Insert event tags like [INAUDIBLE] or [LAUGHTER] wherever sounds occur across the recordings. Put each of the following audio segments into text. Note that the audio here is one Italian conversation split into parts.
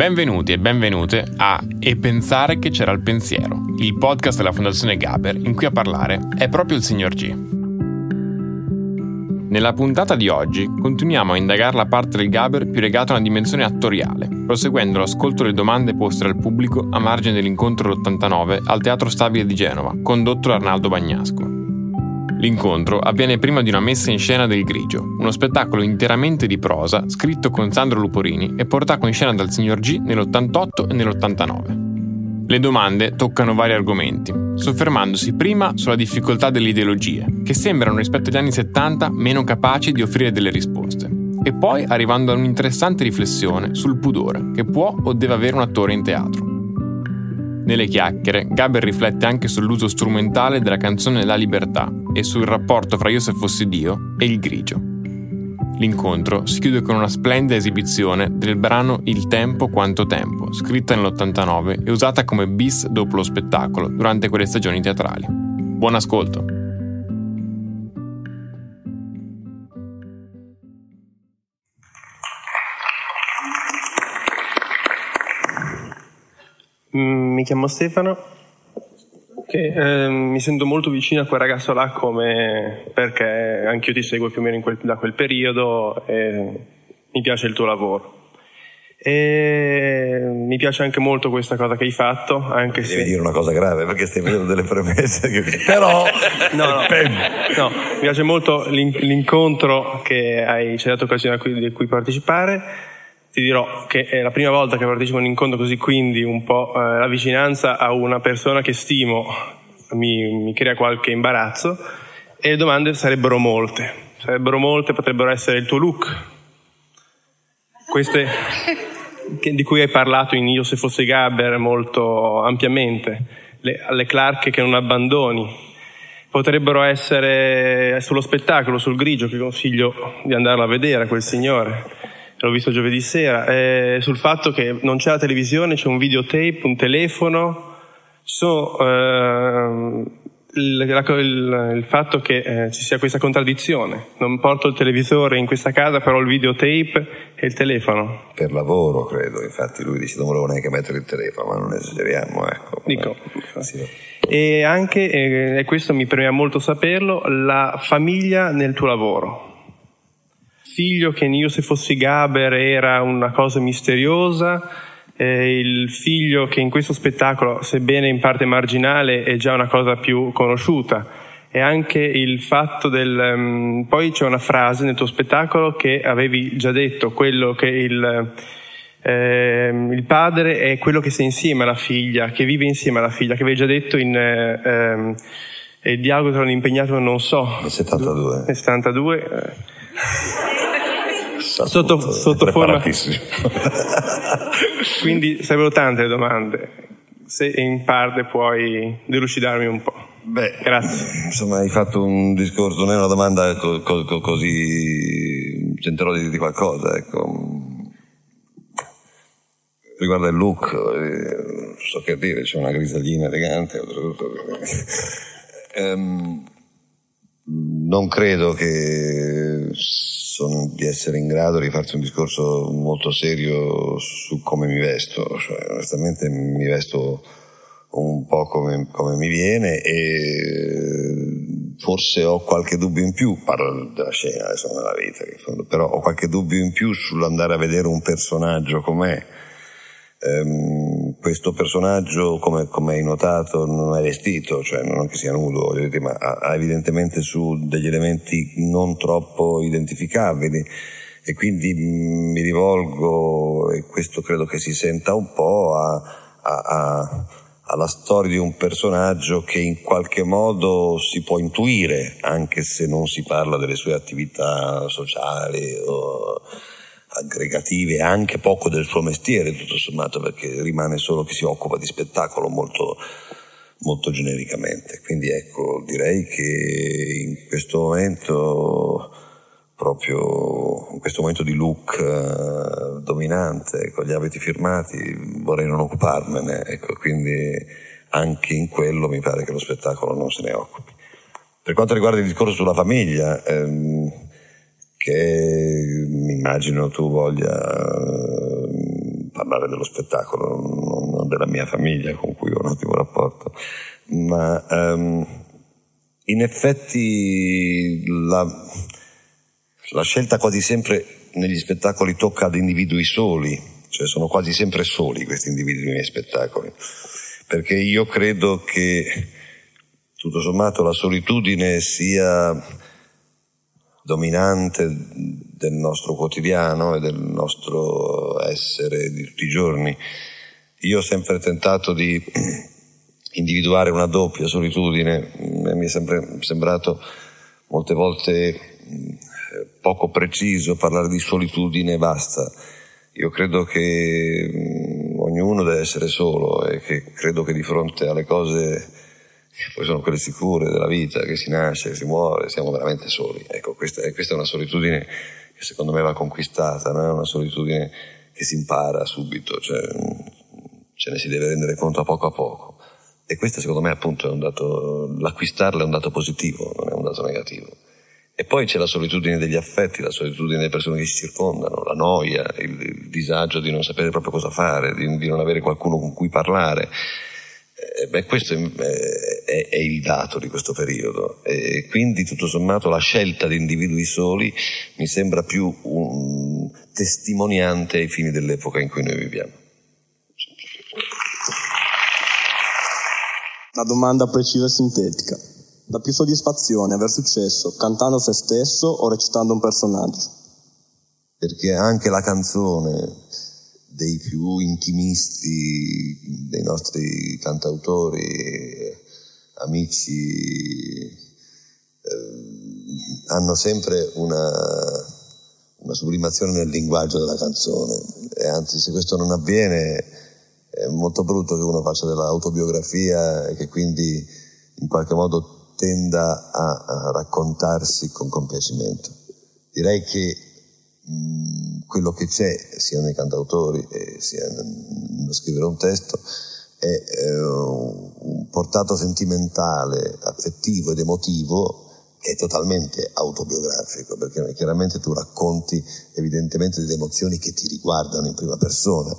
Benvenuti e benvenute a E pensare che c'era il pensiero, il podcast della Fondazione Gaber in cui a parlare è proprio il signor G. Nella puntata di oggi continuiamo a indagare la parte del Gaber più legata a una dimensione attoriale, proseguendo l'ascolto delle domande poste dal pubblico a margine dell'incontro dell'89 al Teatro Stabile di Genova, condotto da Arnaldo Bagnasco. L'incontro avviene prima di una messa in scena del Grigio, uno spettacolo interamente di prosa scritto con Sandro Luporini e portato in scena dal signor G nell'88 e nell'89. Le domande toccano vari argomenti, soffermandosi prima sulla difficoltà delle ideologie, che sembrano rispetto agli anni 70 meno capaci di offrire delle risposte, e poi arrivando a un'interessante riflessione sul pudore che può o deve avere un attore in teatro. Nelle chiacchiere, Gaber riflette anche sull'uso strumentale della canzone La Libertà e sul rapporto fra Io se fossi Dio e il grigio. L'incontro si chiude con una splendida esibizione del brano Il tempo quanto tempo, scritta nell'89 e usata come bis dopo lo spettacolo durante quelle stagioni teatrali. Buon ascolto! Mi chiamo Stefano, che, eh, mi sento molto vicino a quel ragazzo là come, perché anch'io ti seguo più o meno quel- da quel periodo e mi piace il tuo lavoro. E mi piace anche molto questa cosa che hai fatto, anche Devi se... dire una cosa grave perché stai facendo delle premesse. Che... [LAUGHS] Però, No, no, no, mi piace molto l'in- l'incontro che hai, ci hai dato occasione a cui, di cui partecipare. Ti dirò che è la prima volta che partecipo a un incontro così, quindi un po' eh, la vicinanza a una persona che stimo mi, mi crea qualche imbarazzo e le domande sarebbero molte. Sarebbero molte, potrebbero essere il tuo look. Queste che- di cui hai parlato in Io se fossi Gabber molto ampiamente. Le, le clarche che non abbandoni, potrebbero essere sullo spettacolo, sul grigio, che consiglio di andarlo a vedere, quel signore. L'ho visto giovedì sera. Eh, sul fatto che non c'è la televisione, c'è un videotape, un telefono. Ci sono, ehm, il, la- il- il fatto che eh, ci sia questa contraddizione. Non porto il televisore in questa casa, però il videotape e il telefono. per lavoro, credo. Infatti, lui dice: Non volevo neanche mettere il telefono, ma non esageriamo. Ecco. Dico. Sì. E anche, eh, e questo mi preme molto saperlo, la famiglia nel tuo lavoro. Figlio che in io se fossi Gaber era una cosa misteriosa, eh, il figlio che in questo spettacolo, sebbene in parte marginale, è già una cosa più conosciuta. E anche il fatto del... ehm, poi c'è una frase nel tuo spettacolo che avevi già detto, quello che il... ehm, il padre è quello che sta insieme alla figlia, che vive insieme alla figlia, che avevi già detto in eh, ehm, il dialogo tra un impegnato e non so. Nel 72. Nel 72. eh. Sotto- sotto forma-. [LAUGHS] Quindi sarebbero tante le domande. Se in parte puoi delucidarmi un po'. Beh, Grazie. insomma, hai fatto un discorso, non è una domanda co- co- co- così. Tenterò di dirti qualcosa, ecco. Riguardo il look, eh, so che dire, c'è una grisaglina elegante, oltretutto. Ehm, non credo che sono di essere in grado di farti un discorso molto serio su come mi vesto. Cioè, onestamente mi vesto un po' come, come mi viene e forse ho qualche dubbio in più, parlo della scena adesso nella vita, però ho qualche dubbio in più sull'andare a vedere un personaggio com'è. Ehm, questo personaggio, come, come hai notato, non è vestito, cioè non che sia nudo, ma ha, ha evidentemente su degli elementi non troppo identificabili e quindi mm, mi rivolgo, e questo credo che si senta un po', a, a- a- alla storia di un personaggio che in qualche modo si può intuire, anche se non si parla delle sue attività sociali o aggregative e anche poco del suo mestiere, tutto sommato, perché rimane solo chi si occupa di spettacolo molto, molto genericamente. Quindi ecco, direi che in questo momento proprio in questo momento di look uh, dominante con gli abiti firmati vorrei non occuparmene ecco quindi anche in quello mi pare che lo spettacolo non se ne occupi per quanto riguarda il discorso sulla famiglia ehm, che immagino tu voglia eh, parlare dello spettacolo non, della mia famiglia con cui ho un ottimo rapporto. Ma ehm, in effetti la la scelta quasi sempre negli spettacoli tocca ad individui soli, cioè sono quasi sempre soli questi individui nei miei spettacoli, perché io credo che tutto sommato la solitudine sia dominante del nostro quotidiano e del nostro essere di tutti i giorni. Io ho sempre tentato di [CLEARS THROAT] individuare una doppia solitudine, mi è sempre sembrato molte volte poco preciso parlare di solitudine e basta. Io credo che mm, ognuno deve essere solo e che credo che di fronte alle cose che poi sono quelle sicure della vita, che si nasce, che si muore, siamo veramente soli. Ecco, questa, questa è una solitudine che secondo me va conquistata, non è una solitudine che si impara subito, cioè, ce ne si deve rendere conto a poco a poco. E questo secondo me appunto è un dato, l'acquistarla è un dato positivo, non è un dato negativo. E poi c'è la solitudine degli affetti, la solitudine delle persone che ci circondano, la noia, il, il disagio di non sapere proprio cosa fare, di, di non avere qualcuno con cui parlare. Eh, beh, questo è, è, è, il dato di questo periodo e quindi tutto sommato la scelta di individui soli mi sembra più un testimoniante ai fini dell'epoca in cui noi viviamo. Una domanda precisa e sintetica. La più soddisfazione, aver successo cantando se stesso o recitando un personaggio? Perché anche la canzone dei più intimisti, dei nostri cantautori, amici, eh, hanno sempre una, una sublimazione nel linguaggio della canzone e anzi se questo non avviene è molto brutto che uno faccia dell'autobiografia e che quindi in qualche modo tenda a, a raccontarsi con compiacimento. Direi che mh, quello che c'è, sia nei cantautori sia nello scrivere un testo, è eh, un portato sentimentale, affettivo ed emotivo che è totalmente autobiografico, perché chiaramente tu racconti evidentemente delle emozioni che ti riguardano in prima persona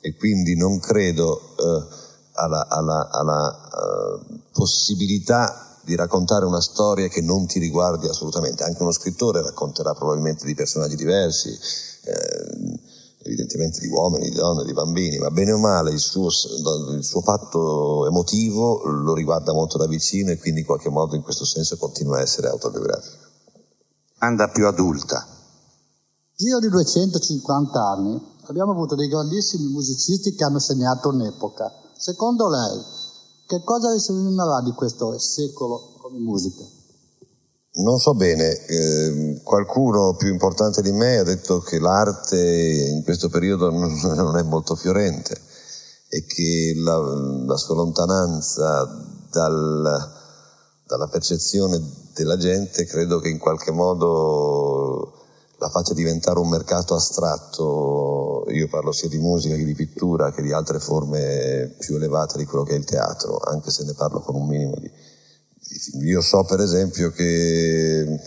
e quindi non credo eh, alla, alla, alla uh, possibilità di raccontare una storia che non ti riguardi assolutamente. Anche uno scrittore racconterà probabilmente di personaggi diversi, eh, evidentemente di uomini, di donne, di bambini, ma bene o male il suo, il suo fatto emotivo lo riguarda molto da vicino e quindi in qualche modo in questo senso continua a essere autobiografico. Anda più adulta. Giro di 250 anni abbiamo avuto dei grandissimi musicisti che hanno segnato un'epoca. Secondo lei, che cosa risulterà di questo secolo come musica? Non so bene, eh, qualcuno più importante di me ha detto che l'arte in questo periodo [LAUGHS] non, è molto fiorente e che la, la sua lontananza dal, dalla percezione della gente credo che in qualche modo la faccia diventare un mercato astratto, io parlo sia di musica che di pittura che di altre forme più elevate di quello che è il teatro, anche se ne parlo con un minimo di... io so per esempio che,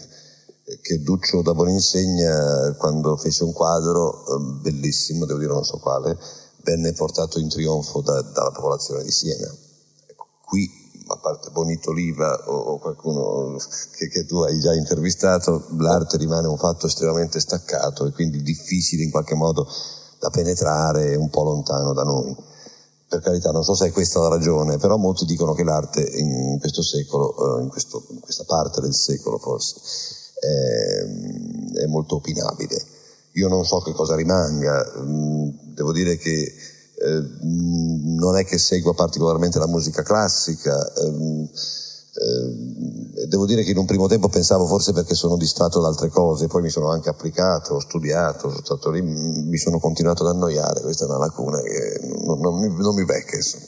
che Duccio da Boninsegna quando fece un quadro eh, bellissimo, devo dire non so quale, venne portato in trionfo da, dalla popolazione di Siena. Ecco, qui a parte Bonito Oliva o, o qualcuno che, che, tu hai già intervistato, l'arte rimane un fatto estremamente staccato e quindi difficile in qualche modo da penetrare, un po' lontano da noi. Per carità, non so se è questa la ragione, però molti dicono che l'arte in questo secolo, eh, in, questo, in questa parte del secolo forse, è, è molto opinabile. Io non so che cosa rimanga, mm, devo dire che eh, non è che segua particolarmente la musica classica, ehm, eh, devo dire che in un primo tempo pensavo forse perché sono distratto da altre cose, poi mi sono anche applicato, ho studiato, sono stato lì, mi sono continuato ad annoiare, questa è una lacuna che non, non, non, non mi becca. Insomma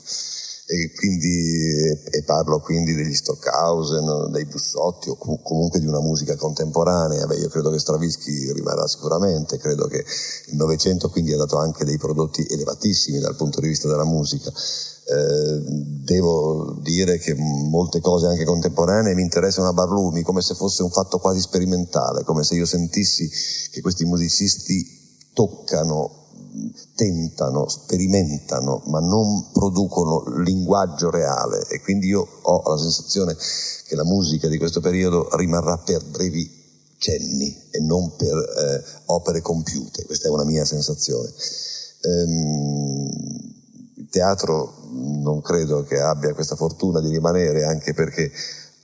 e, quindi, e parlo quindi degli Stockhausen, dei Bussotti o comunque di una musica contemporanea. Beh, io credo che Stravinsky rimarrà sicuramente, credo che il Novecento quindi ha dato anche dei prodotti elevatissimi dal punto di vista della musica. Eh, devo dire che molte cose anche contemporanee mi interessano a Barlumi come se fosse un fatto quasi sperimentale, come se io sentissi che questi musicisti toccano tentano, sperimentano, ma non producono linguaggio reale e quindi io ho la sensazione che la musica di questo periodo rimarrà per brevi cenni e non per eh, opere compiute, questa è una mia sensazione. Ehm, teatro non credo che abbia questa fortuna di rimanere anche perché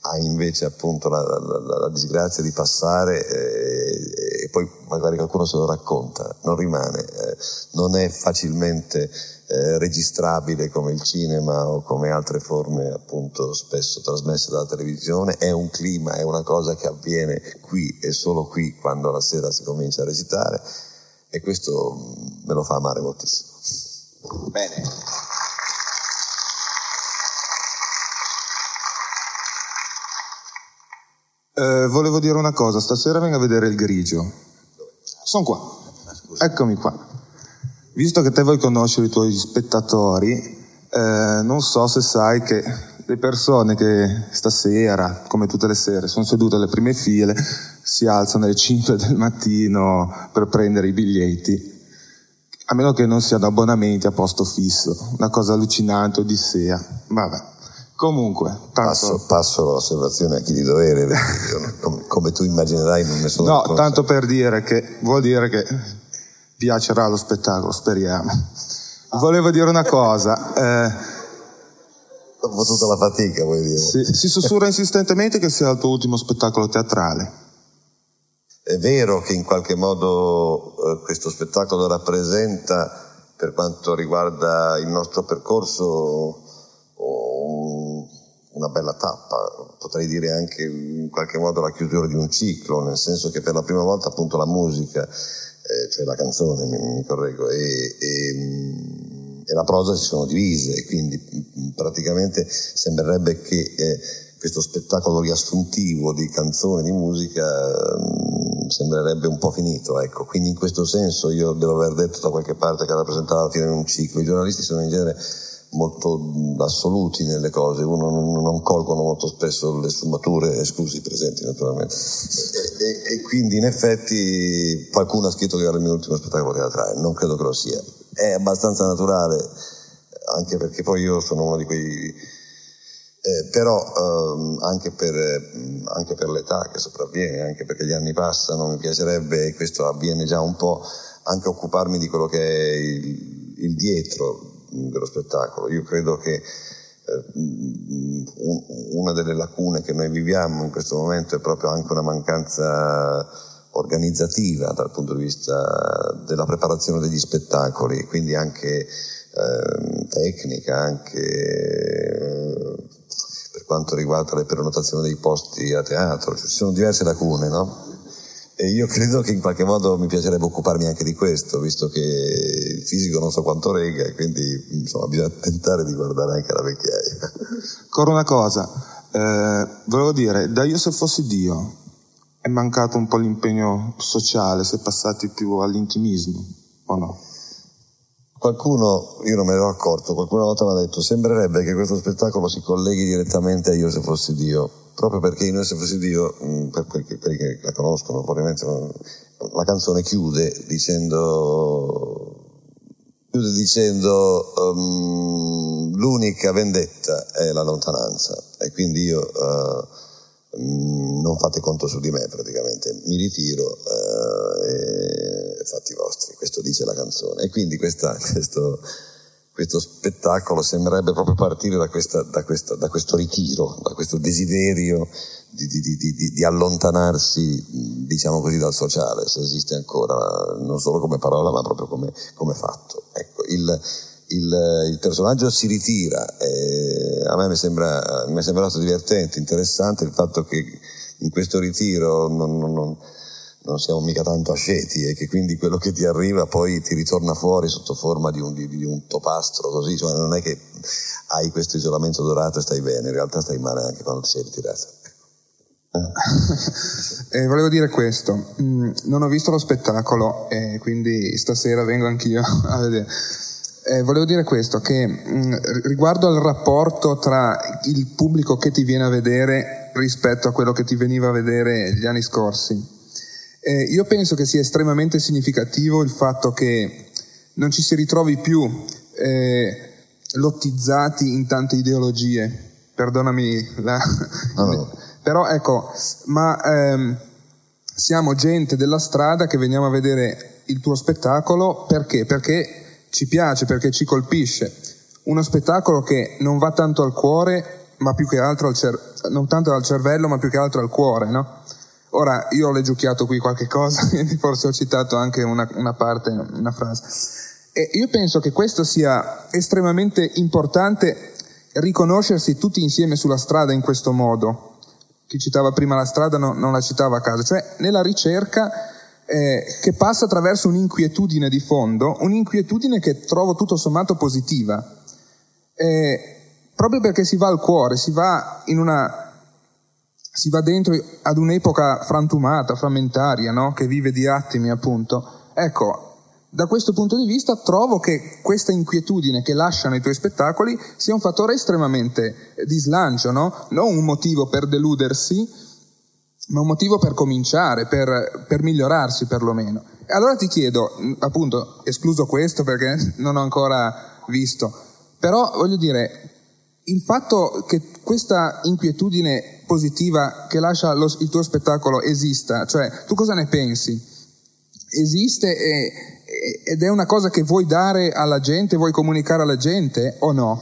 ha invece appunto la, la, la disgrazia di passare eh, e poi magari qualcuno se lo racconta, non rimane, eh, non è facilmente eh, registrabile come il cinema o come altre forme appunto spesso trasmesse dalla televisione, è un clima, è una cosa che avviene qui e solo qui quando la sera si comincia a recitare e questo mm, me lo fa amare moltissimo. Bene. Eh, volevo dire una cosa, stasera vengo a vedere il grigio. Sono qua. Eccomi qua. Visto che te vuoi conoscere i tuoi spettatori, eh, non so se sai che le persone che stasera, come tutte le sere, sono sedute alle prime file, si alzano alle 5 del mattino per prendere i biglietti, a meno che non siano abbonamenti a posto fisso. Una cosa allucinante, odissea. Vabbè. Comunque, tanto... passo, passo, l'osservazione a chi di dovere, come tu immaginerai non ne sono No, conto. tanto per dire che vuol dire che piacerà lo spettacolo, speriamo. Volevo dire una cosa. Eh, Dopo tutta la fatica, vuoi dire? Si, si sussurra insistentemente che sia il tuo ultimo spettacolo teatrale. È vero che in qualche modo eh, questo spettacolo rappresenta, per quanto riguarda il nostro percorso, una bella tappa, potrei dire anche in qualche modo la chiusura di un ciclo, nel senso che per la prima volta appunto la musica, eh, cioè la canzone, mi, mi correggo, e, e, e, la prosa si sono divise, quindi mm, praticamente sembrerebbe che eh, questo spettacolo riassuntivo di canzone, di musica, mm, sembrerebbe un po' finito, ecco. Quindi in questo senso io devo aver detto da qualche parte che rappresentava la fine di un ciclo. I giornalisti sono in genere molto assoluti nelle cose, uno non, colgono molto spesso le sfumature, esclusi i presenti naturalmente. E, e, e, quindi in effetti qualcuno ha scritto che era il mio ultimo spettacolo teatrale, non credo che lo sia. È abbastanza naturale, anche perché poi io sono uno di quei... Eh, però ehm, anche, per, anche per l'età che sopravviene, anche perché gli anni passano, mi piacerebbe, e questo avviene già un po', anche occuparmi di quello che è il, il dietro, dello spettacolo. Io credo che eh, una delle lacune che noi viviamo in questo momento è proprio anche una mancanza organizzativa dal punto di vista della preparazione degli spettacoli, quindi anche eh, tecnica, anche per quanto riguarda le prenotazioni dei posti a teatro, ci sono diverse lacune, no? E io credo che in qualche modo mi piacerebbe occuparmi anche di questo, visto che il fisico non so quanto rega e quindi insomma, bisogna tentare di guardare anche la vecchiaia. Ancora una cosa, eh, volevo dire, da io se fossi Dio è mancato un po' l'impegno sociale, si è passati più all'intimismo o no? Qualcuno, io non me ne ero accorto, qualcuno una volta mi ha detto, sembrerebbe che questo spettacolo si colleghi direttamente a Io se fossi Dio. Proprio perché in Io fossi Dio, mm, per quelli che la conoscono, probabilmente la canzone chiude dicendo, chiude dicendo um, l'unica vendetta è la lontananza. E quindi io uh, non fate conto su di me praticamente, mi ritiro uh, e fatti vostri, questo dice la canzone e quindi questa, [LAUGHS] questo questo spettacolo sembrerebbe proprio partire da, questa, da, questa, da questo ritiro, da questo desiderio di, di, di, di, allontanarsi, diciamo così, dal sociale, se esiste ancora, non solo come parola ma proprio come, come fatto. Ecco, il, il, il personaggio si ritira. A me mi, sembra, mi è sembrato divertente, interessante il fatto che in questo ritiro non, non, non, non, siamo mica tanto asceti e che quindi quello che ti arriva poi ti ritorna fuori sotto forma di un, di, di un topastro così, cioè non è che hai questo isolamento dorato e stai bene, in realtà stai male anche quando ti sei ritirato. eh, volevo dire questo, mm, non ho visto lo spettacolo e quindi stasera vengo anch'io a vedere. Eh, volevo dire questo, che mh, mm, riguardo al rapporto tra il pubblico che ti viene a vedere rispetto a quello che ti veniva a vedere gli anni scorsi, eh, io penso che sia estremamente significativo il fatto che non ci si ritrovi più eh, lottizzati in tante ideologie, perdonami la... No, no. [LAUGHS] Però ecco, ma ehm, siamo gente della strada che veniamo a vedere il tuo spettacolo perché? Perché ci piace perché ci colpisce. Uno spettacolo che non va tanto al cuore, ma più che altro al cer- non tanto al cervello, ma più che altro al cuore, no? Ora, io ho leggiucchiato qui qualche cosa, [LAUGHS] quindi forse ho citato anche una, una parte, una frase. E io penso che questo sia estremamente importante riconoscersi tutti insieme sulla strada in questo modo. Chi citava prima la strada no, non la citava a caso, cioè nella ricerca eh, che passa attraverso un'inquietudine di fondo, un'inquietudine che trovo tutto sommato positiva, eh, proprio perché si va al cuore, si va, una, si va dentro ad un'epoca frantumata, frammentaria, no? che vive di attimi appunto. Ecco, da questo punto di vista trovo che questa inquietudine che lasciano i tuoi spettacoli sia un fattore estremamente di slancio, no? non un motivo per deludersi, ma un motivo per cominciare, per, per migliorarsi perlomeno. Allora ti chiedo, appunto, escluso questo perché [LAUGHS] non ho ancora visto, però voglio dire, il fatto che questa inquietudine positiva che lascia lo, il tuo spettacolo esista, cioè tu cosa ne pensi? Esiste e, ed è una cosa che vuoi dare alla gente, vuoi comunicare alla gente o no?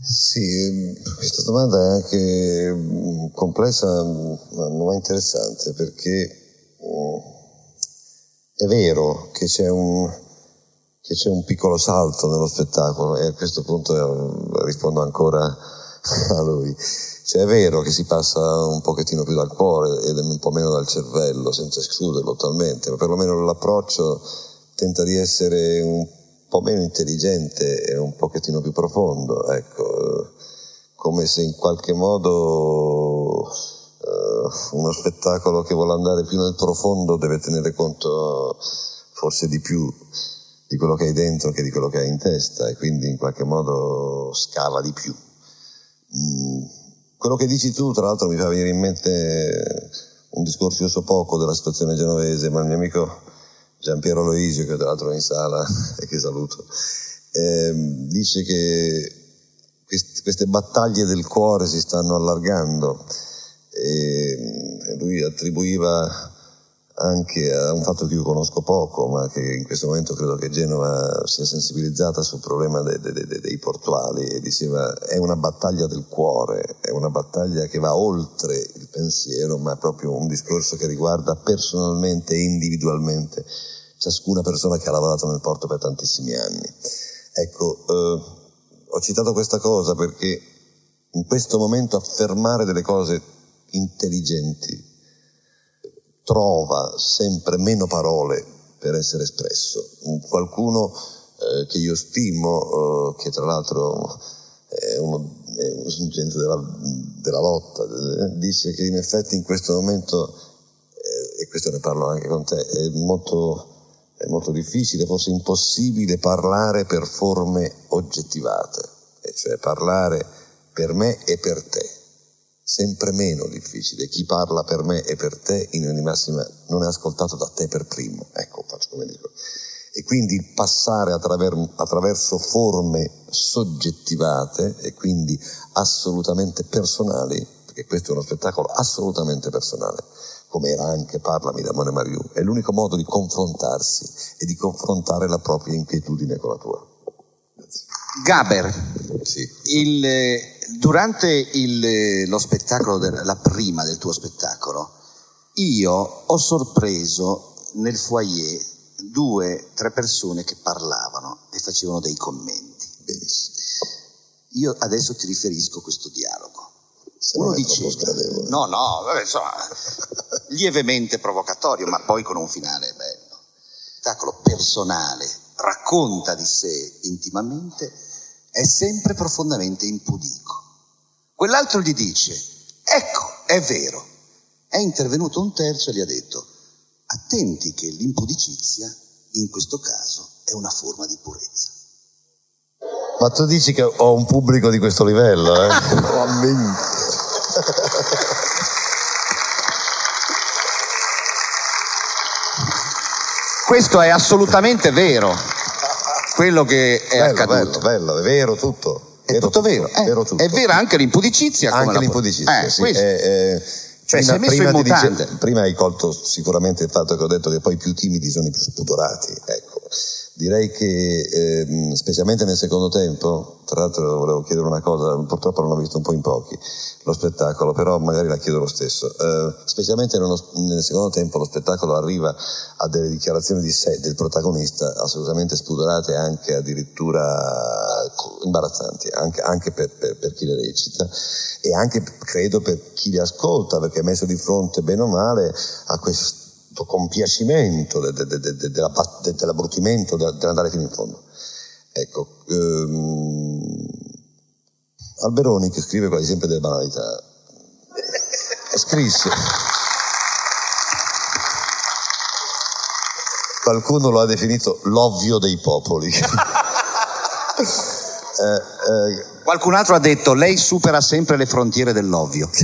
Sì, questa domanda è anche mm, complessa ma interessante perché mm, è vero che c'è un, che c'è un piccolo salto nello spettacolo e a questo punto eh, rispondo ancora a lui. Cioè è vero che si passa un pochettino più dal cuore ed un po' meno dal cervello, senza escluderlo totalmente, ma perlomeno l'approccio tenta di essere un po' meno intelligente e un pochettino più profondo, ecco, come se in qualche modo uh, uno spettacolo che vuole andare più nel profondo deve tenere conto forse di più di quello che hai dentro che di quello che hai in testa e quindi in qualche modo scava di più. Mm, quello che dici tu, tra l'altro, mi fa venire in mente un discorso, io so poco della situazione genovese, ma il mio amico Giampiero Loisio, che tra l'altro è in sala [LAUGHS] e che saluto, eh, dice che quest- queste battaglie del cuore si stanno allargando e lui attribuiva anche a un fatto che io conosco poco, ma che in questo momento credo che Genova sia sensibilizzata sul problema de- de- de- dei portuali e diceva è una battaglia del cuore, è una battaglia che va oltre il pensiero, ma è proprio un discorso che riguarda personalmente e individualmente ciascuna persona che ha lavorato nel porto per tantissimi anni. Ecco, eh, ho citato questa cosa perché in questo momento affermare delle cose intelligenti trova sempre meno parole per essere espresso. Qualcuno eh, che io stimo, eh, che tra l'altro è uno è un gente della, della lotta, eh, dice che in effetti in questo momento, eh, e questo ne parlo anche con te, è molto, è molto difficile, forse impossibile parlare per forme oggettivate, e cioè parlare per me e per te sempre meno difficile. Chi parla per me e per te, in linea massima, non è ascoltato da te per primo. Ecco, faccio come dico. E quindi passare attraver- attraverso forme soggettivate e quindi assolutamente personali, perché questo è uno spettacolo assolutamente personale, come era anche Parlami da Mone Mariù, è l'unico modo di confrontarsi e di confrontare la propria inquietudine con la tua. Gaber, sì. il, durante il, lo spettacolo, la prima del tuo spettacolo, io ho sorpreso nel foyer due, tre persone che parlavano e facevano dei commenti. Benissimo. Io adesso ti riferisco questo dialogo. Se Uno non è dice, troppo sgradevole. no, no, vabbè, insomma, lievemente provocatorio, ma poi con un finale bello. Spettacolo personale, racconta di sé intimamente, è sempre profondamente impudico. Quell'altro gli dice, ecco, è vero. È intervenuto un terzo e gli ha detto, attenti che l'impudicizia, in questo caso, è una forma di purezza. Ma tu dici che ho un pubblico di questo livello, eh? [LAUGHS] Oh, minchia. Questo è assolutamente vero, quello che è bello, accaduto. bello, bello, è vero tutto. È tutto vero, eh, vero tutto. è vera anche l'impudicizia. Anche l'impudicizia, Eh, sì. Eh, Cioè, in ti mutande. prima hai colto sicuramente il fatto che ho detto che poi i più timidi sono i più spudorati. Ecco. Direi che, ehm, specialmente nel secondo tempo, tra l'altro volevo chiedere una cosa, purtroppo l'hanno visto un po' in pochi, lo spettacolo, però magari la chiedo lo stesso. Eh, specialmente nello- nel secondo tempo lo spettacolo arriva a delle dichiarazioni di sé del protagonista assolutamente spudorate anche addirittura imbarazzanti, anche, anche per, per- per chi le recita e anche credo per chi li ascolta, perché è messo di fronte bene o male a questo compiacimento de- de- de- de- della bat- de- dell'abbrutimento, de- dell'andare fino in fondo. Ecco, ehm, Alberoni, che scrive quasi sempre delle banalità, scrisse. Qualcuno lo ha definito l'ovvio dei popoli. [LAUGHS] Eh, eh, Qualcun altro ha detto, lei supera sempre le frontiere dell'ovvio. [LAUGHS]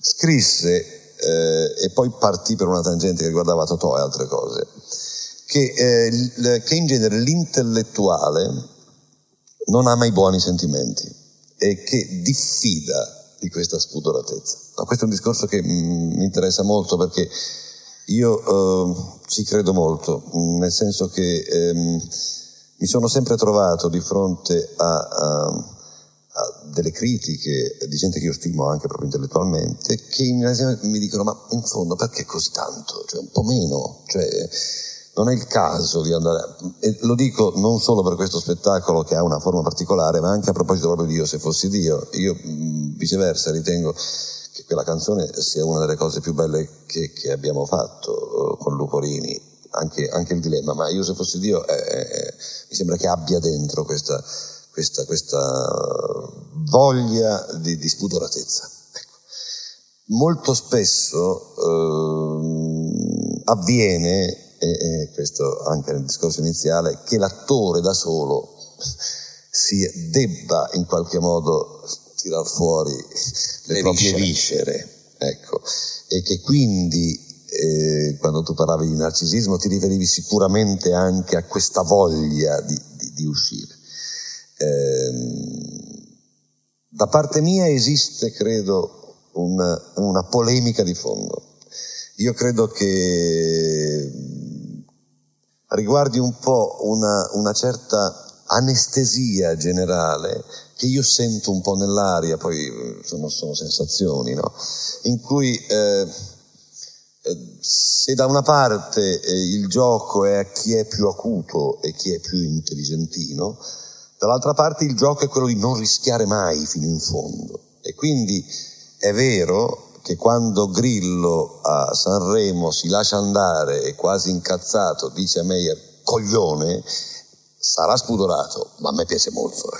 scrisse eh, e poi partì per una tangente che riguardava Totò e altre cose, che, eh, che in genere l'intellettuale non ama i buoni sentimenti e che diffida di questa spudoratezza. No, questo è un discorso che mm, mi interessa molto perché io eh, ci credo molto, mm, nel senso che ehm, mi sono sempre trovato di fronte a- a delle critiche di gente che io stimo anche proprio intellettualmente, che in mi dicono ma in fondo perché così tanto? Cioè un po' meno, cioè non è il caso di andare... E lo dico non solo per questo spettacolo che ha una forma particolare, ma anche a proposito proprio di Dio, se fossi Dio. Io mh, viceversa ritengo che quella canzone sia una delle cose più belle che, che abbiamo fatto eh, con Luporini, anche, anche il dilemma, ma io se fossi Dio eh, eh, mi sembra che abbia dentro questa, questa, questa voglia di, di spudoratezza. Ecco. Molto spesso ehm, avviene, e, e questo anche nel discorso iniziale, che l'attore da solo [LAUGHS] si debba in qualche modo tirar fuori le, Le proprie viscere. viscere, ecco, e che quindi eh, quando tu parlavi di narcisismo ti riferivi sicuramente anche a questa voglia di, di- di uscire. Ehm, da parte mia esiste, credo, una, una polemica di fondo. Io credo che riguardi un po' una, una certa anestesia generale che io sento un po' nell'aria, poi eh, sono, sono sensazioni, no? in cui eh, eh, se da una parte eh, il gioco è a chi è più acuto e chi è più intelligentino, dall'altra parte il gioco è quello di non rischiare mai fino in fondo. E quindi è vero che quando Grillo a Sanremo si lascia andare e quasi incazzato dice a Meyer coglione, sarà spudorato, ma a me piace molto.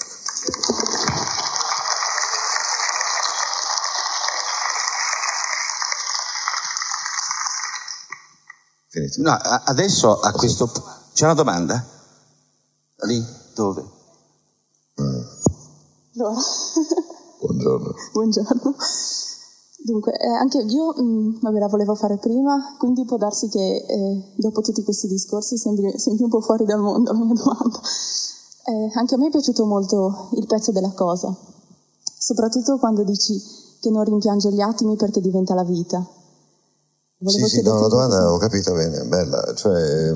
Finito. No, adesso a questo C'è una domanda? Lì? Dove? Allora, Buongiorno. buongiorno. Dunque, eh, anche io mh, vabbè, la volevo fare prima, quindi può darsi che eh, dopo tutti questi discorsi sembri, sembri un po' fuori dal mondo la mia domanda. Eh, anche a me è piaciuto molto il pezzo della cosa, soprattutto quando dici che non rimpiange gli attimi perché diventa la vita. Volevo Sì, sì, no, la domanda ho capito bene, bella. Cioè,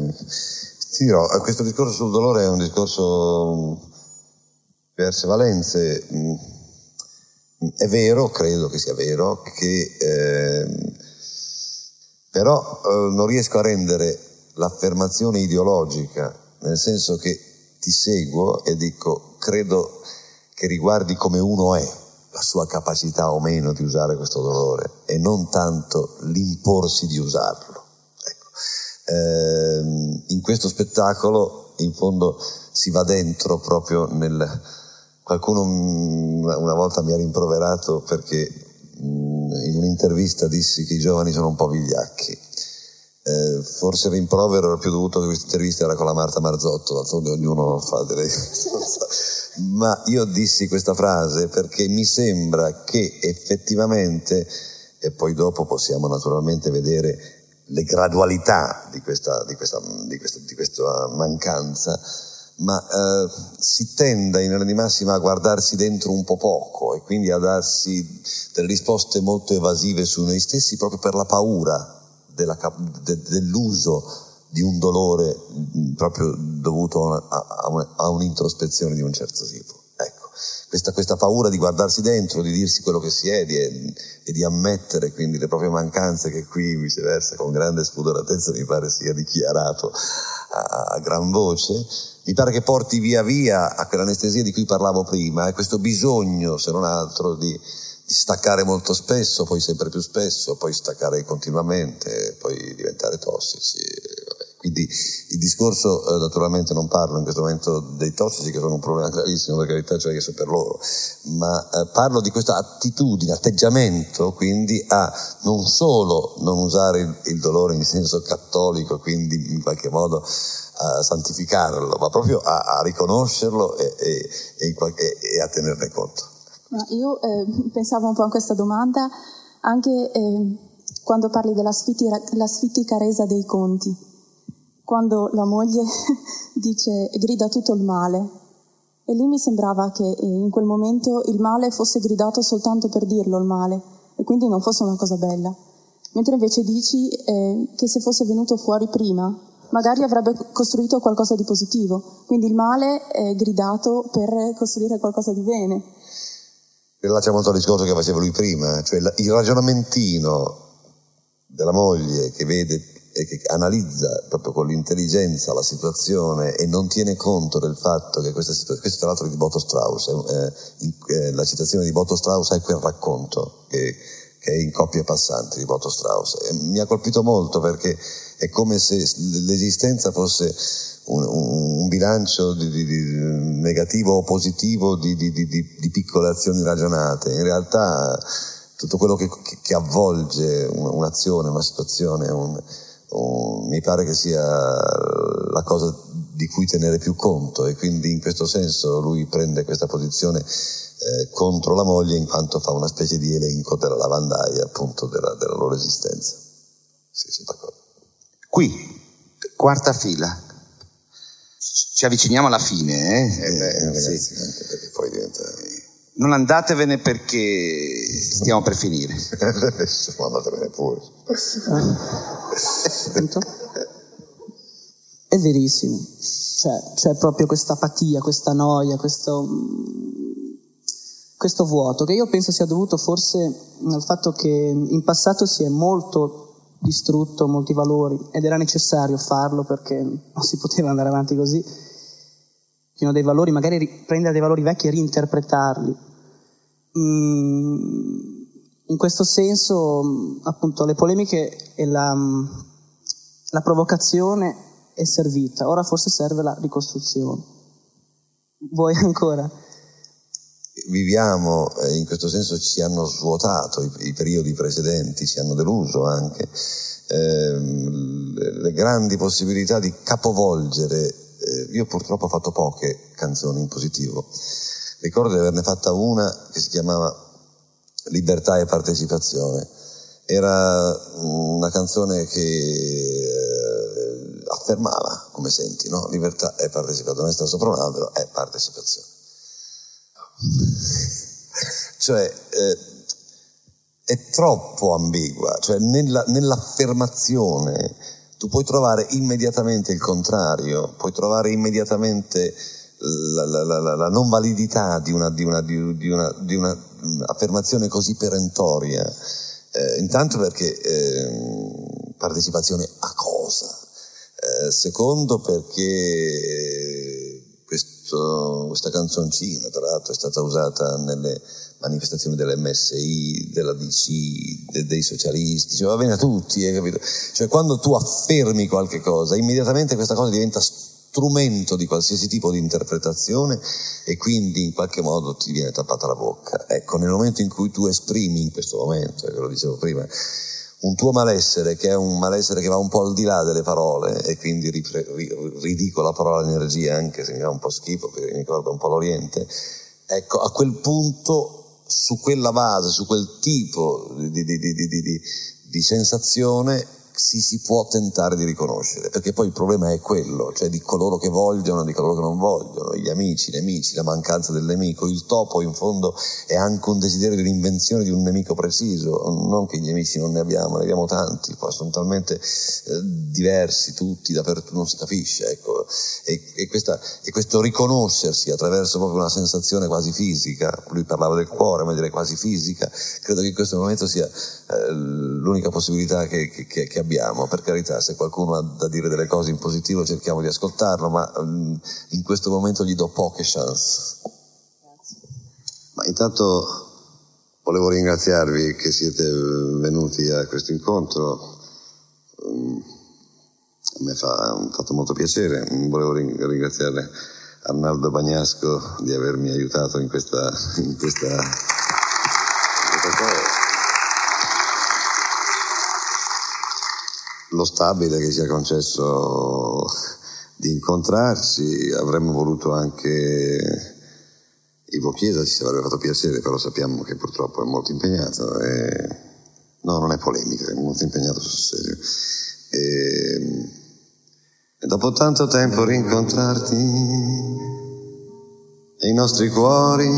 ti dirò, eh, questo discorso sul dolore è un discorso diverse valenze. mh, È vero, credo che sia vero, che ehm, però eh, non riesco a rendere l'affermazione ideologica, nel senso che ti seguo e dico, credo che riguardi come uno è, la sua capacità o meno di usare questo dolore e non tanto l'imporsi di usarlo. Ecco. Eh, in questo spettacolo, in fondo, si va dentro proprio nel... Qualcuno una volta mi ha rimproverato perché in un'intervista dissi che i giovani sono un po' vigliacchi. Eh, forse il rimprovero era più dovuto che questa intervista era con la Marta Marzotto, d'altronde ognuno fa delle... [LAUGHS] Ma io dissi questa frase perché mi sembra che effettivamente, e poi dopo possiamo naturalmente vedere le gradualità di questa, di questa, di questa, di questa mancanza, ma eh, si tenda in linea di massima a guardarsi dentro un po' poco e quindi a darsi delle risposte molto evasive su noi stessi proprio per la paura della, de, dell'uso di un dolore mm, proprio dovuto a, a, a, un'introspezione di un certo tipo. Questa, questa, paura di guardarsi dentro, di dirsi quello che si è di, e di ammettere quindi le proprie mancanze che qui viceversa con grande spudoratezza mi pare sia dichiarato a, a gran voce, mi pare che porti via via a quell'anestesia di cui parlavo prima e questo bisogno, se non altro, di, di staccare molto spesso, poi sempre più spesso, poi staccare continuamente, poi diventare tossici. Quindi il discorso, eh, naturalmente non parlo in questo momento dei tossici che sono un problema gravissimo, per carità, cioè che so per loro, ma eh, parlo di questa attitudine, atteggiamento, quindi a non solo non usare il, il dolore in senso cattolico, quindi in qualche modo a santificarlo, ma proprio a, a riconoscerlo e, e, e, e, a tenerne conto. Io eh, pensavo un po' a questa domanda anche eh, quando parli della sfitica resa dei conti, quando la moglie [LAUGHS] dice grida tutto il male. E lì mi sembrava che eh, in quel momento il male fosse gridato soltanto per dirlo il male e quindi non fosse una cosa bella. Mentre invece dici eh, che se fosse venuto fuori prima, magari avrebbe costruito qualcosa di positivo. Quindi il male è gridato per costruire qualcosa di bene. Rilaccia molto al discorso che faceva lui prima, cioè il ragionamentino della moglie che vede che analizza proprio con l'intelligenza la situazione e non tiene conto del fatto che questa situazione, questo tra l'altro di Boto Strauss, eh, eh, la citazione di Boto Strauss è quel racconto che, che è in coppie passanti di Boto Strauss. E mi ha colpito molto perché è come se l'esistenza fosse un, un bilancio di, di, di negativo o positivo di, piccole azioni ragionate. In realtà tutto quello che, che avvolge un'azione, una situazione, un, un, mi pare che sia la cosa di cui tenere più conto e quindi in questo senso lui prende questa posizione eh, contro la moglie in quanto fa una specie di elenco della lavandaia appunto della, della loro esistenza. Sì, sono d'accordo. Qui, quarta fila. Ci avviciniamo alla fine, eh? eh, ragazzi, sì. perché poi diventa... Non andatevene perché stiamo per finire. andatevene pure. È verissimo. Cioè, c'è proprio questa apatia, questa noia, questo, questo vuoto che io penso sia dovuto forse al fatto che in passato si è molto distrutto molti valori ed era necessario farlo perché non si poteva andare avanti così. Fino a dei valori, magari prendere dei valori vecchi e reinterpretarli. Mm, in questo senso, appunto, le polemiche e la, la provocazione è servita, ora forse serve la ricostruzione. Vuoi [LAUGHS] ancora? viviamo, eh, in questo senso ci hanno svuotato i, i periodi precedenti, ci hanno deluso anche, eh, le, grandi possibilità di capovolgere. Eh, io purtroppo ho fatto poche canzoni in positivo, ricordo di averne fatta una che si chiamava Libertà e partecipazione. Era una canzone che eh, affermava, come senti, no? libertà e partecipazione, stato sopra un albero, è partecipazione. [LAUGHS] cioè, eh, è troppo ambigua, cioè nella, nell'affermazione tu puoi trovare immediatamente il contrario, puoi trovare immediatamente la, la, la, la non validità di una, di una, di una, di una affermazione così perentoria. Eh, intanto perché eh, partecipazione a cosa? Eh, secondo perché questo, questa canzoncina, tra l'altro è stata usata nelle manifestazioni dell'MSI, della DC, de, dei socialisti, cioè va bene a tutti, hai capito? Cioè quando tu affermi qualche cosa, immediatamente questa cosa diventa strumento di qualsiasi tipo di interpretazione e quindi in qualche modo ti viene tappata la bocca. Ecco, nel momento in cui tu esprimi in questo momento, ve lo dicevo prima, un tuo malessere che è un malessere che va un po' al di là delle parole e quindi ripre, ridico la parola energia anche se mi fa un po' schifo perché mi ricorda un po' l'Oriente, ecco a quel punto su quella base, su quel tipo di, di, di, di sensazione si, si può tentare di riconoscere, perché poi il problema è quello, cioè di coloro che vogliono e di coloro che non vogliono, gli amici, i nemici, la mancanza del nemico, il topo in fondo è anche un desiderio di un'invenzione di un nemico preciso, non che gli amici non ne abbiamo, ne abbiamo tanti, poi sono talmente eh, diversi tutti, dappertutto non si capisce, ecco, e, e, questa, e questo riconoscersi attraverso proprio una sensazione quasi fisica, lui parlava del cuore, ma direi quasi fisica, credo che in questo momento sia eh, l'unica possibilità che, che, che abbiamo, per carità, se qualcuno ha da dire delle cose in positivo cerchiamo di ascoltarlo, ma um, in questo momento gli do poche chance. Ma intanto volevo ringraziarvi che siete venuti a questo incontro. Um, a me fa fatto molto piacere, volevo ringraziare Arnaldo Bagnasco di avermi aiutato in questa, in questa cosa. Lo stabile che ci ha concesso di incontrarci, avremmo voluto anche Ivo Chiesa, ci avrebbe fatto piacere, però sappiamo che purtroppo è molto impegnato. E... No, non è polemica, è molto impegnato sul serio. E... e dopo tanto tempo rincontrarti e i nostri cuori,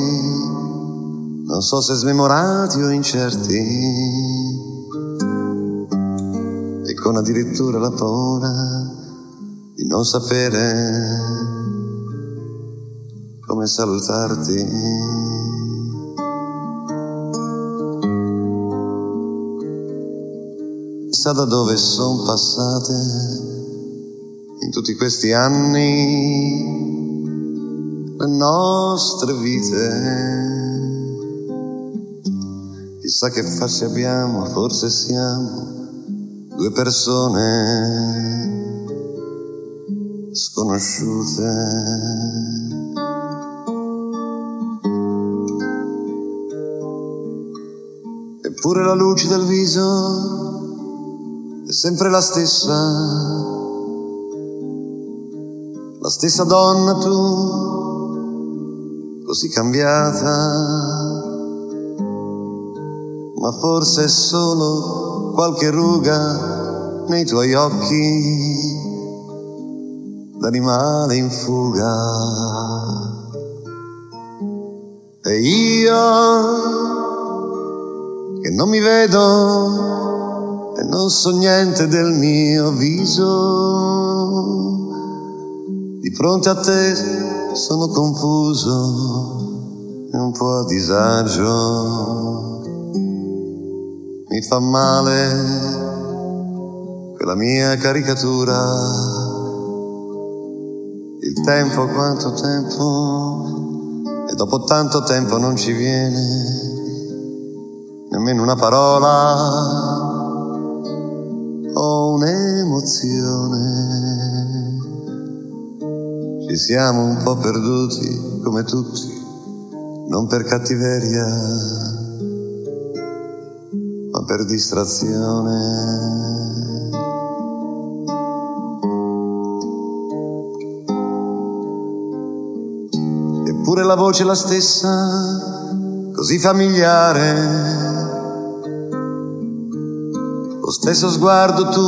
non so se smemorati o incerti con addirittura la paura di non sapere come salutarti. Chissà da dove sono passate in tutti questi anni le nostre vite. Chissà che facce abbiamo, forse siamo due persone sconosciute. Eppure la luce del viso è sempre la stessa, la stessa donna tu, così cambiata, ma forse è solo qualche ruga nei tuoi occhi d'animale in fuga. E io che non mi vedo e non so niente del mio viso, di fronte a te sono confuso e un po' a disagio mi fa male quella mia caricatura. Il tempo, quanto tempo, e dopo tanto tempo non ci viene nemmeno una parola o un'emozione. Ci siamo un po' perduti come tutti, non per cattiveria ma per distrazione. Eppure la voce è la stessa, così familiare. Lo stesso sguardo tu,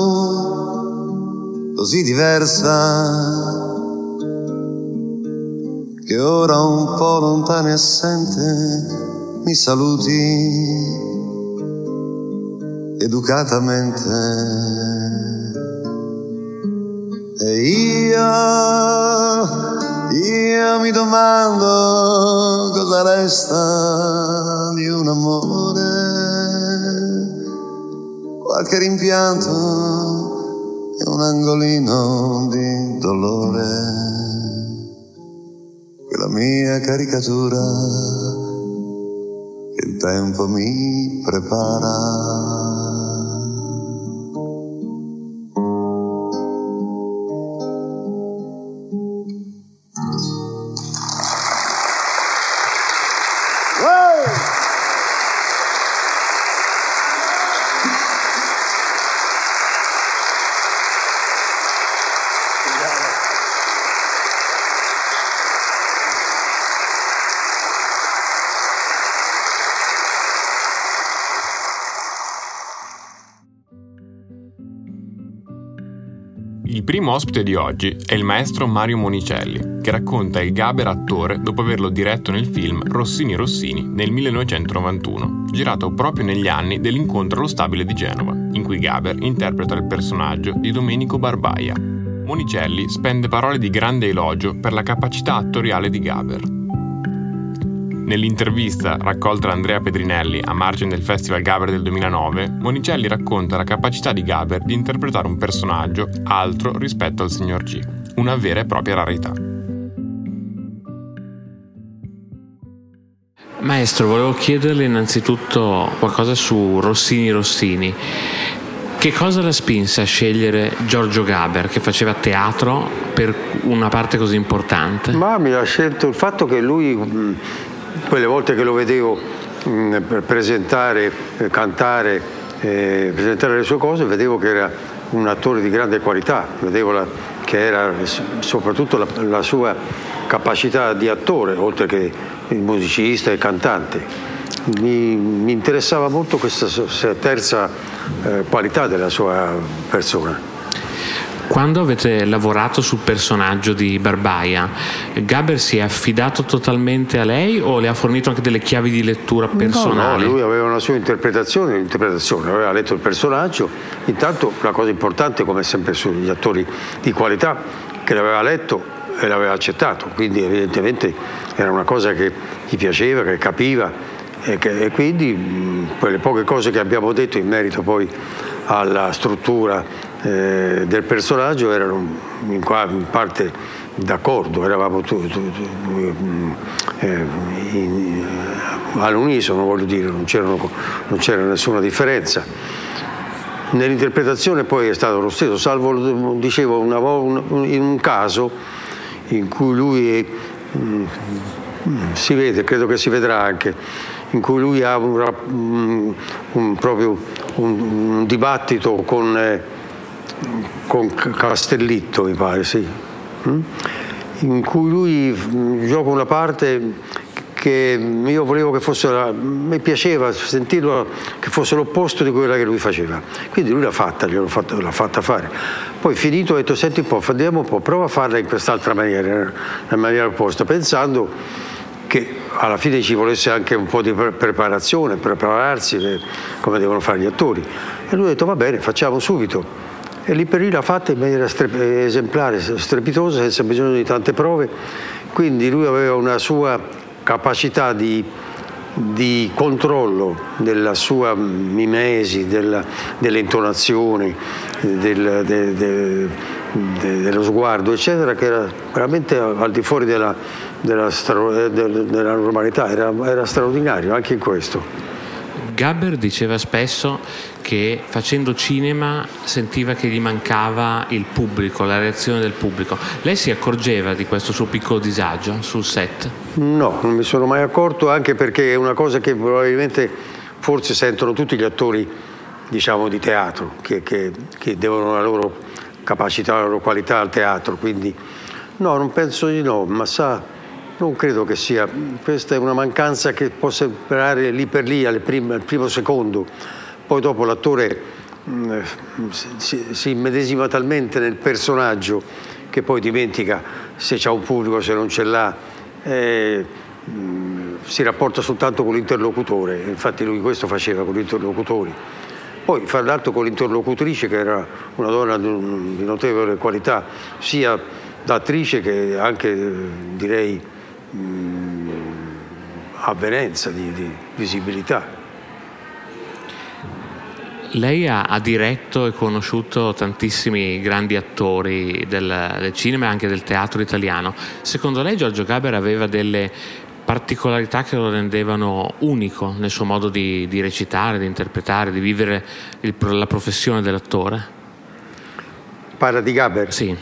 così diversa, che ora un po' lontana e assente mi saluti educatamente. E io, io mi domando cosa resta di un amore, qualche rimpianto e un angolino di dolore. la mia caricatura che il tempo mi prepara. Primo ospite di oggi è il maestro Mario Monicelli, che racconta il Gaber attore dopo averlo diretto nel film Rossini Rossini nel 1991, girato proprio negli anni dell'incontro allo stabile di Genova, in cui Gaber interpreta il personaggio di Domenico Barbaia. Monicelli spende parole di grande elogio per la capacità attoriale di Gaber, Nell'intervista raccolta da Andrea Pedrinelli a margine del Festival Gaber del 2009, Monicelli racconta la capacità di Gaber di interpretare un personaggio altro rispetto al signor G, una vera e propria rarità. Maestro, volevo chiederle innanzitutto qualcosa su Rossini Rossini. Che cosa la spinse a scegliere Giorgio Gaber, che faceva teatro, per una parte così importante? Ma mi ha scelto il fatto che lui quelle volte che lo vedevo mh, mm, presentare, eh, cantare, eh, presentare le sue cose, vedevo che era un attore di grande qualità, vedevo la, che era soprattutto la, la, sua capacità di attore, oltre che il musicista e cantante. Mi, mi interessava molto questa terza eh, qualità della sua persona. Quando avete lavorato sul personaggio di Barbaia, Gaber si è affidato totalmente a lei o le ha fornito anche delle chiavi di lettura personali? No, no lui aveva una sua interpretazione, un'interpretazione, aveva letto il personaggio. Intanto la cosa importante, come sempre sugli attori di qualità, che l'aveva letto e l'aveva accettato, quindi evidentemente era una cosa che gli piaceva, che capiva e, che, e quindi quelle poche cose che abbiamo detto in merito poi alla struttura eh, del personaggio erano in, parte d'accordo, eravamo tu, eh, in, all'unisono, voglio dire, non, c'era nessuna differenza. Nell'interpretazione poi è stato lo stesso, salvo, dicevo, una, un, in un caso in cui lui è, mm, si vede, credo che si vedrà anche, in cui lui ha un, un, proprio un, dibattito con... Eh, con Castellitto, mi pare, sì, mm? in cui lui mm, gioca una parte che io volevo che fosse, la, mi piaceva sentirlo che fosse l'opposto di quella che lui faceva. Quindi lui l'ha fatta, gliel'ho fatta, l'ha fatta fare. Poi finito ho detto, senti un po', andiamo un po', prova a farla in quest'altra maniera, in maniera opposta, pensando che alla fine ci volesse anche un po' di preparazione, prepararsi come devono fare gli attori. E lui ha detto, va bene, facciamo subito. E lì per lì l'ha fatta in maniera esemplare, strepitosa, senza bisogno di tante prove. Quindi lui aveva una sua capacità di, di controllo della sua mimesi, della, delle del, de, de, de, dello sguardo, eccetera, che era veramente al di fuori della, della, della normalità, era, era straordinario anche in questo. Gabber diceva spesso che facendo cinema sentiva che gli mancava il pubblico, la reazione del pubblico. Lei si accorgeva di questo suo piccolo disagio sul set? No, non mi sono mai accorto, anche perché è una cosa che probabilmente forse sentono tutti gli attori diciamo, di teatro, che, che, che devono la loro capacità, la loro qualità al teatro. Quindi no, non penso di no, ma sa non credo che sia, questa è una mancanza che può sembrare lì per lì al primo, al primo secondo, poi dopo l'attore mh, si, si immedesima talmente nel personaggio che poi dimentica se c'è un pubblico, se non ce l'ha, eh, si rapporta soltanto con l'interlocutore, infatti lui questo faceva con gli interlocutori. Poi fra l'altro con l'interlocutrice che era una donna di notevole qualità, sia da attrice che anche direi mh, avvenenza, di, di visibilità. Lei ha, ha, diretto e conosciuto tantissimi grandi attori del, del, cinema e anche del teatro italiano. Secondo lei Giorgio Gaber aveva delle particolarità che lo rendevano unico nel suo modo di, di recitare, di interpretare, di vivere il, la professione dell'attore? Parla di Gaber? Sì.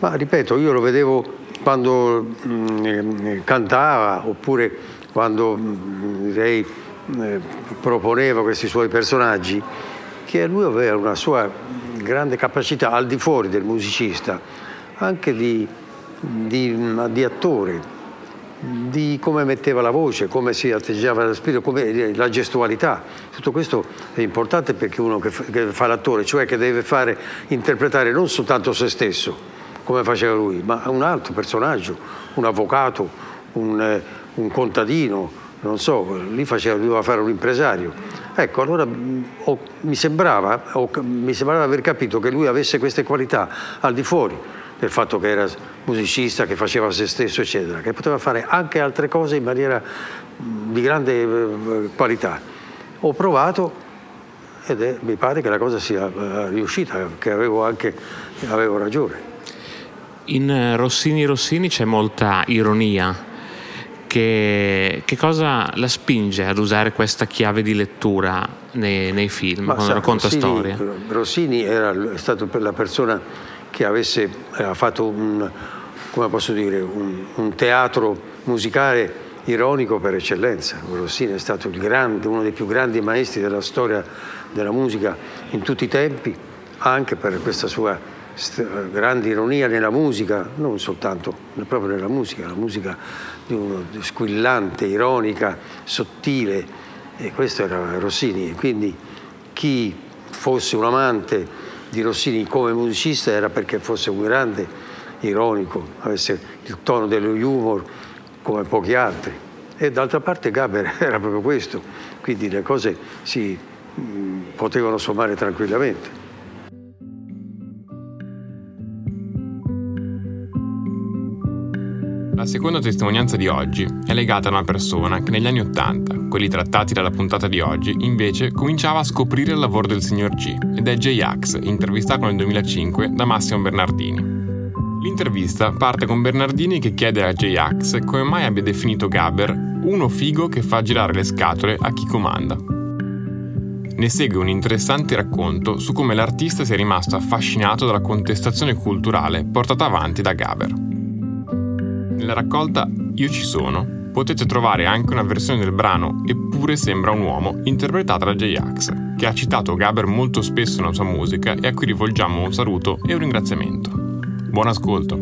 Ma ripeto, io lo vedevo quando mm, cantava oppure quando mm, lei eh, proponeva questi suoi personaggi, che lui aveva una sua grande capacità al di fuori del musicista, anche di, di, di attore, di come metteva la voce, come si atteggiava lo spirito, come, la gestualità. Tutto questo è importante perché uno che fa, che fa l'attore, cioè che deve fare interpretare non soltanto se stesso, come faceva lui, ma un altro personaggio, un avvocato, un, eh, un contadino, non so, lì faceva, doveva fare un impresario. Ecco, allora oh, mi, sembrava, oh, mi sembrava aver capito che lui avesse queste qualità al di fuori del fatto che era musicista, che faceva se stesso, eccetera, che poteva fare anche altre cose in maniera di grande eh, qualità. Ho provato ed è, mi pare che la cosa sia riuscita, che avevo anche avevo ragione. In Rossini Rossini c'è molta ironia che, che, cosa la spinge ad usare questa chiave di lettura nei, nei film, Ma quando sa, racconta Rossini, storie? Rossini era stato la persona che avesse ha fatto un, come posso dire, un, un, teatro musicale ironico per eccellenza. Rossini è stato grande, uno dei più grandi maestri della storia della musica in tutti i tempi, anche per questa sua grande ironia nella musica, non soltanto proprio nella musica, la musica di uno squillante, ironica, sottile, e questo era Rossini. Quindi chi fosse un amante di Rossini come musicista era perché fosse un grande ironico, avesse il tono dello humor come pochi altri. E d'altra parte Gaber [LAUGHS] era proprio questo, quindi le cose si mh, potevano sommare tranquillamente. La seconda testimonianza di oggi è legata a una persona che negli anni Ottanta, quelli trattati dalla puntata di oggi, invece cominciava a scoprire il lavoro del signor G ed è J-Ax, intervistato nel 2005 da Massimo Bernardini. L'intervista parte con Bernardini che chiede a J-Ax come mai abbia definito Gaber uno figo che fa girare le scatole a chi comanda. Ne segue un interessante racconto su come l'artista sia rimasto affascinato dalla contestazione culturale portata avanti da Gaber. Nella raccolta Io ci sono potete trovare anche una versione del brano Eppure sembra un uomo interpretata da J-Ax, che ha citato Gaber molto spesso nella sua musica e a cui rivolgiamo un saluto e un ringraziamento. Buon ascolto!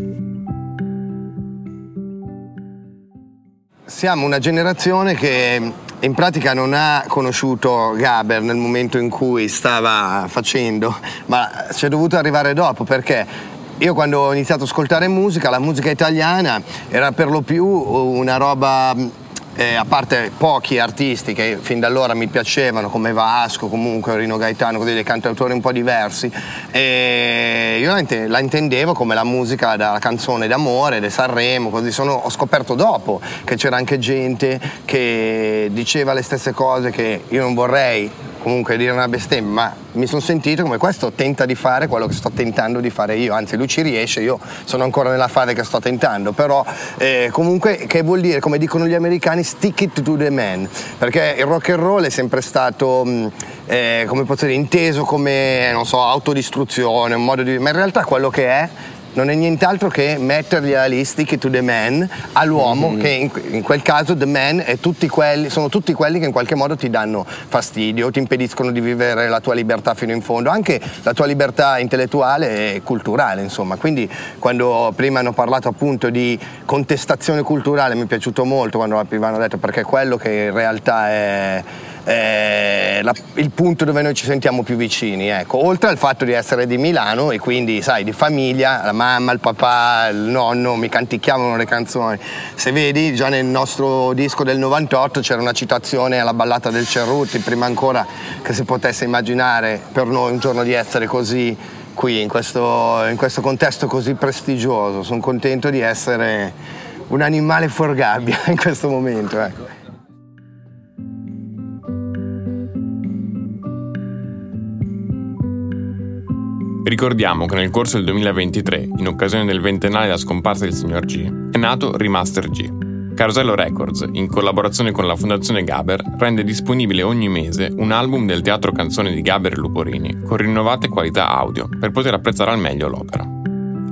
Siamo una generazione che in pratica non ha conosciuto Gaber nel momento in cui stava facendo, ma ci è dovuto arrivare dopo perché io quando ho iniziato ad ascoltare musica, la musica italiana era per lo più una roba eh, a parte pochi artisti che fin da allora mi piacevano, come Vasco, comunque Rino Gaetano, dei cantautori un po' diversi, e io la, intendevo come la musica da canzone d'amore, di Sanremo, così sono, ho scoperto dopo che c'era anche gente che diceva le stesse cose che io non vorrei comunque dire una bestemmia, ma mi sono sentito come questo tenta di fare quello che sto tentando di fare io, anzi lui ci riesce, io sono ancora nella fase che sto tentando, però eh, comunque che vuol dire, come dicono gli americani, stick it to the man, perché il rock and roll è sempre stato, mm, eh, come posso dire, inteso come, non so, autodistruzione, un modo di... ma in realtà quello che è non è nient'altro che mettergli la lì, stick to the man, all'uomo, mm-hmm. che in, in, quel caso the man tutti quelli, sono tutti quelli che in qualche modo ti danno fastidio, ti impediscono di vivere la tua libertà fino in fondo, anche la tua libertà intellettuale e culturale, insomma. Quindi quando prima hanno parlato appunto di contestazione culturale mi è piaciuto molto quando hanno detto perché è quello che in realtà è eh, la, il punto dove noi ci sentiamo più vicini. Ecco. Oltre al fatto di essere di Milano e quindi, sai, di famiglia, la mamma, il papà, il nonno mi canticchiavano le canzoni. Se vedi, già nel nostro disco del 98 c'era una citazione alla ballata del Cerruti, prima ancora che si potesse immaginare per noi un giorno di essere così qui, in questo, in questo contesto così prestigioso. Sono contento di essere un animale fuor gabbia [LAUGHS] in questo momento. Ecco. Ricordiamo che nel corso del 2023, in occasione del ventennale della scomparsa del signor G, è nato Remaster G. Carosello Records, in collaborazione con la Fondazione Gaber, rende disponibile ogni mese un album del teatro canzone di Gaber e Luporini con rinnovate qualità audio per poter apprezzare al meglio l'opera.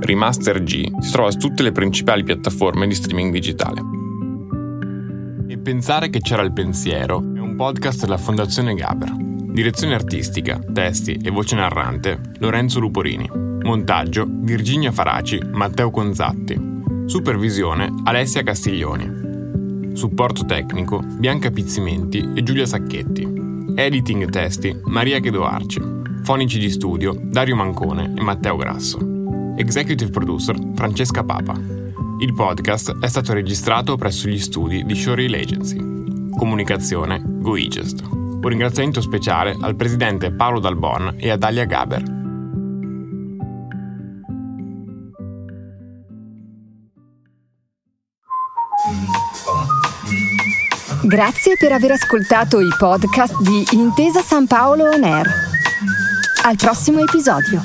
Remaster G si trova su tutte le principali piattaforme di streaming digitale. E pensare che c'era il pensiero è un podcast della Fondazione Gaber. Direzione artistica, testi e voce narrante Lorenzo Luporini. Montaggio Virginia Faraci, Matteo Conzatti. Supervisione Alessia Castiglioni. Supporto tecnico Bianca Pizzimenti e Giulia Sacchetti. Editing testi Maria Chedoarci. Fonici di studio Dario Mancone e Matteo Grasso. Executive producer Francesca Papa. Il podcast è stato registrato presso gli studi di Showreel Agency. Comunicazione GoEgest. Un ringraziamento speciale al presidente Paolo Dalbon e a Dalia Gaber. Grazie per aver ascoltato i podcast di Intesa San Paolo On Air. Al prossimo episodio.